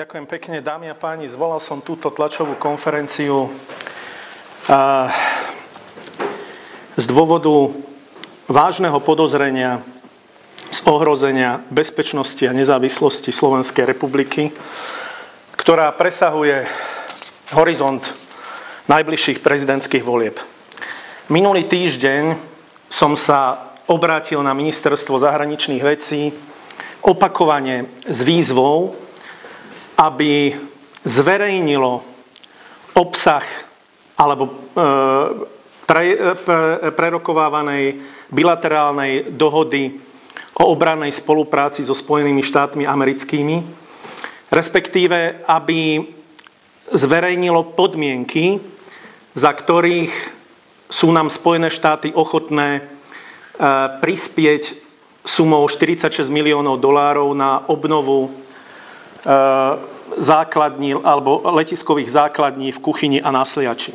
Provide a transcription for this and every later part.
Ďakujem pekne, dámy a páni. Zvolal som túto tlačovú konferenciu z dôvodu vážneho podozrenia z ohrozenia bezpečnosti a nezávislosti Slovenskej republiky, ktorá presahuje horizont najbližších prezidentských volieb. Minulý týždeň som sa obrátil na ministerstvo zahraničných vecí opakovane s výzvou, aby zverejnilo obsah alebo e, pre, pre, prerokovávanej bilaterálnej dohody o obrannej spolupráci so Spojenými štátmi americkými, respektíve aby zverejnilo podmienky, za ktorých sú nám Spojené štáty ochotné e, prispieť sumou 46 miliónov dolárov na obnovu základní alebo letiskových základní v kuchyni a na sliači.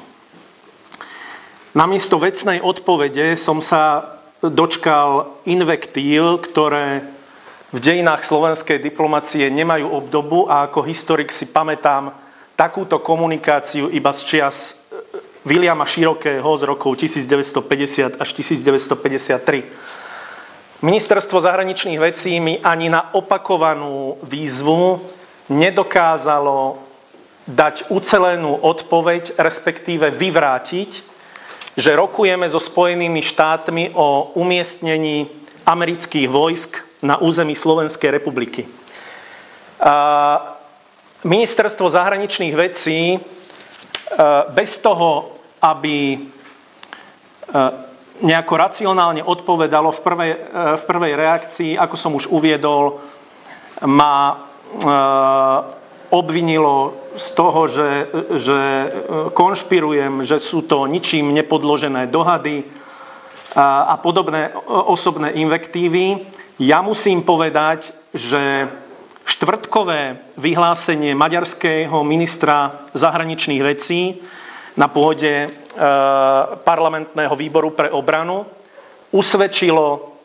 Namiesto vecnej odpovede som sa dočkal invektív, ktoré v dejinách slovenskej diplomacie nemajú obdobu a ako historik si pamätám takúto komunikáciu iba z čias e, Williama Širokého z rokov 1950 až 1953. Ministerstvo zahraničných vecí mi ani na opakovanú výzvu nedokázalo dať ucelenú odpoveď, respektíve vyvrátiť, že rokujeme so Spojenými štátmi o umiestnení amerických vojsk na území Slovenskej republiky. Ministerstvo zahraničných vecí e, bez toho, aby e, nejako racionálne odpovedalo v prvej, e, v prvej reakcii, ako som už uviedol, má Eh, obvinilo z toho, že, že konšpirujem, že sú to ničím nepodložené dohady a, a podobné osobné invektívy. Ja musím povedať, že štvrtkové vyhlásenie maďarského ministra zahraničných vecí na pôde e, parlamentného výboru pre obranu usvedčilo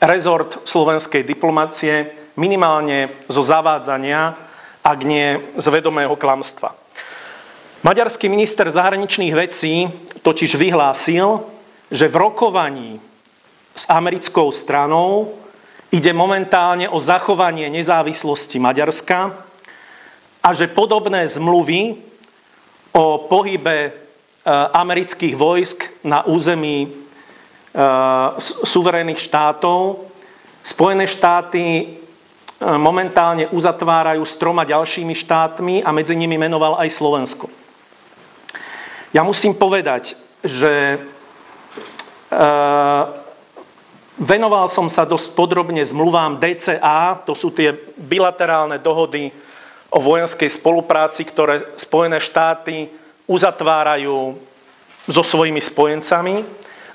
rezort slovenskej diplomácie minimálne zo zavádzania, ak nie z vedomého klamstva. Maďarský minister zahraničných vecí totiž vyhlásil, že v rokovaní s americkou stranou ide momentálne o zachovanie nezávislosti Maďarska a že podobné zmluvy o pohybe e, amerických vojsk na území e, suverénnych štátov Spojené štáty E, momentálne uzatvárajú s troma ďalšími štátmi a medzi nimi menoval aj Slovensko. Ja musím povedať, že venoval som sa dosť podrobne zmluvám DCA, to sú tie bilaterálne dohody o vojenskej spolupráci, ktoré Spojené štáty uzatvárajú so svojimi spojencami.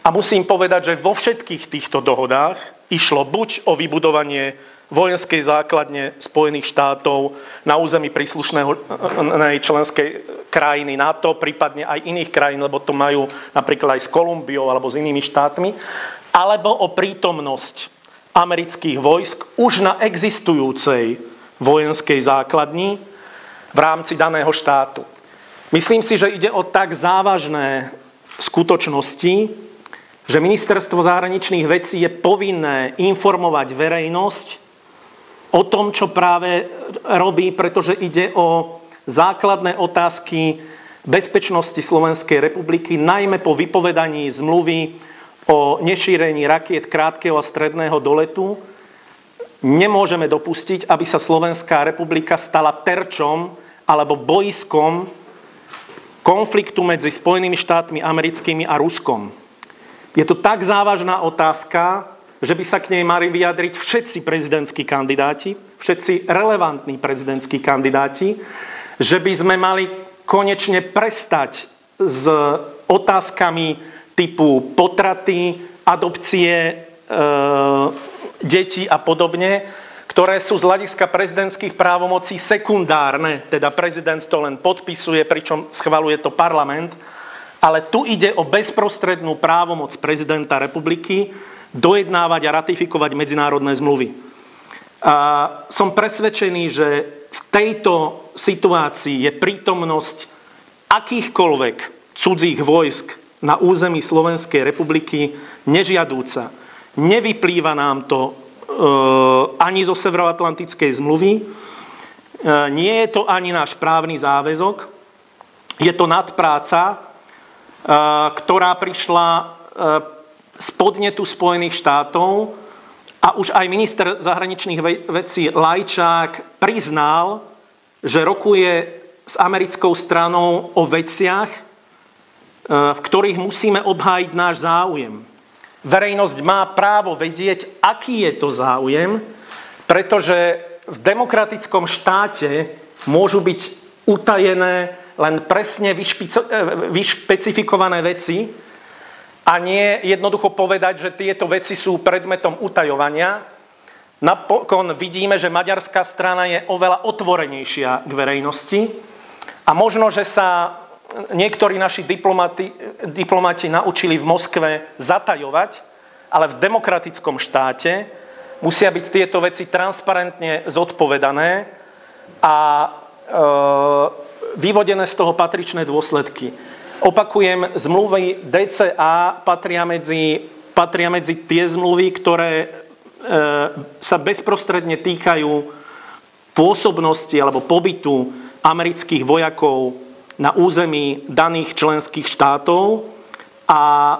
A musím povedať, že vo všetkých týchto dohodách išlo buď o vybudovanie vojenskej základne Spojených štátov na území príslušného členskej krajiny NATO, prípadne aj iných krajín, lebo to majú napríklad aj s Kolumbiou alebo s inými štátmi, alebo o prítomnosť amerických vojsk už na existujúcej vojenskej základni v rámci daného štátu. Myslím si, že ide o tak závažné skutočnosti, že ministerstvo zahraničných vecí je povinné informovať verejnosť o tom, čo práve robí, pretože ide o základné otázky bezpečnosti Slovenskej republiky, najmä po vypovedaní zmluvy o nešírení rakiet krátkeho a stredného doletu. Nemôžeme dopustiť, aby sa Slovenská republika stala terčom alebo boiskom konfliktu medzi Spojenými štátmi americkými a Ruskom. Je to tak závažná otázka, že by sa k nej mali vyjadriť všetci prezidentskí kandidáti, všetci relevantní prezidentskí kandidáti, že by sme mali konečne prestať s otázkami typu potraty, adopcie e, detí a podobne, ktoré sú z hľadiska prezidentských právomocí sekundárne, teda prezident to len podpisuje, pričom schvaluje to parlament, ale tu ide o bezprostrednú právomoc prezidenta republiky, dojednávať a ratifikovať medzinárodné zmluvy. A som presvedčený, že v tejto situácii je prítomnosť akýchkoľvek cudzích vojsk na území Slovenskej republiky nežiadúca. Nevyplýva nám to e, ani zo Severoatlantickej zmluvy, e, nie je to ani náš právny záväzok, je to nadpráca, e, ktorá prišla z podnetu Spojených štátov a už aj minister zahraničných vecí Lajčák priznal, že rokuje s americkou stranou o veciach, v ktorých musíme obhájiť náš záujem. Verejnosť má právo vedieť, aký je to záujem, pretože v demokratickom štáte môžu byť utajené len presne e, vyšpecifikované veci a nie jednoducho povedať, že tieto veci sú predmetom utajovania, Napokon vidíme, že maďarská strana je oveľa otvorenejšia k verejnosti a možno, že sa niektorí naši diplomati, diplomati naučili v Moskve zatajovať, ale v demokratickom štáte musia byť tieto veci transparentne zodpovedané a e, vyvodené z toho patričné dôsledky. Opakujem, zmluvy DCA patria medzi, patria medzi tie zmluvy, ktoré E, sa bezprostredne týkajú pôsobnosti alebo pobytu amerických vojakov na území daných členských štátov a e,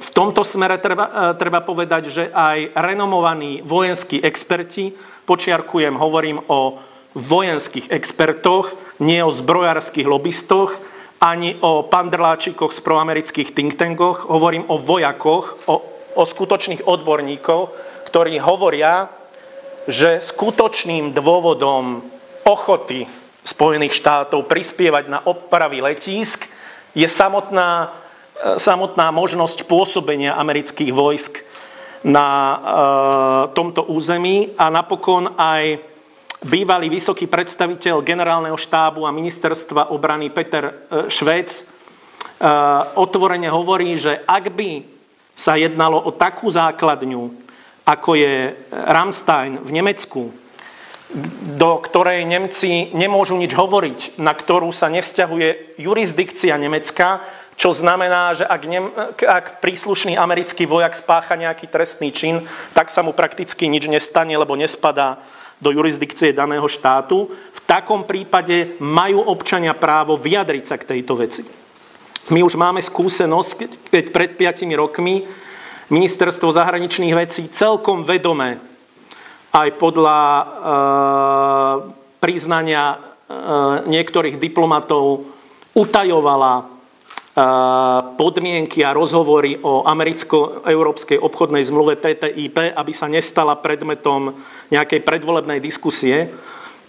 v tomto smere treba, e, treba povedať, že aj renomovaní vojenskí experti, počiarkujem, hovorím o vojenských expertoch, nie o zbrojárských lobbystoch, ani o pandrláčikoch z proamerických think tankoch, hovorím o vojakoch, o o skutočných odborníkov, ktorí hovoria, že skutočným dôvodom ochoty Spojených štátov prispievať na opravy letísk je samotná, e, samotná možnosť pôsobenia amerických vojsk na e, tomto území a napokon aj bývalý vysoký predstaviteľ generálneho štábu a ministerstva obrany Peter e, Švec e, otvorene hovorí, že ak by sa jednalo o takú základňu, ako je Ramstein v Nemecku, do ktorej Nemci nemôžu nič hovoriť, na ktorú sa nevzťahuje jurisdikcia Nemecka, čo znamená, že ak, nem, ak príslušný americký vojak spácha nejaký trestný čin, tak sa mu prakticky nič nestane, lebo nespadá do jurisdikcie daného štátu. V takom prípade majú občania právo vyjadriť sa k tejto veci. My už máme skúsenosť, keď pred 5 rokmi ministerstvo zahraničných vecí celkom vedome aj podľa e, priznania e, niektorých diplomatov utajovala e, podmienky a rozhovory o americko-európskej obchodnej zmluve TTIP, aby sa nestala predmetom nejakej predvolebnej diskusie.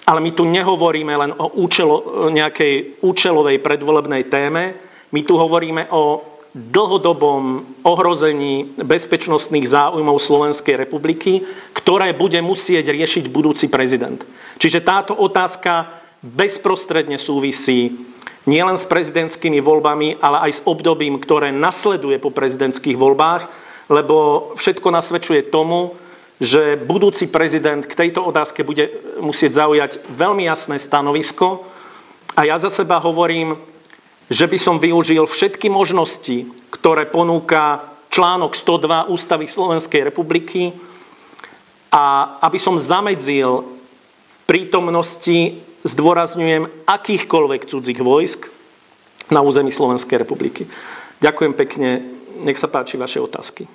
Ale my tu nehovoríme len o účelo, nejakej účelovej predvolebnej téme, my tu hovoríme o dlhodobom ohrození bezpečnostných záujmov Slovenskej republiky, ktoré bude musieť riešiť budúci prezident. Čiže táto otázka bezprostredne súvisí nielen s prezidentskými voľbami, ale aj s obdobím, ktoré nasleduje po prezidentských voľbách, lebo všetko nasvedčuje tomu, že budúci prezident k tejto otázke bude musieť zaujať veľmi jasné stanovisko. A ja za seba hovorím, že by som využil všetky možnosti, ktoré ponúka článok 102 Ústavy Slovenskej republiky a aby som zamedzil prítomnosti, zdôrazňujem, akýchkoľvek cudzích vojsk na území Slovenskej republiky. Ďakujem pekne, nech sa páči vaše otázky.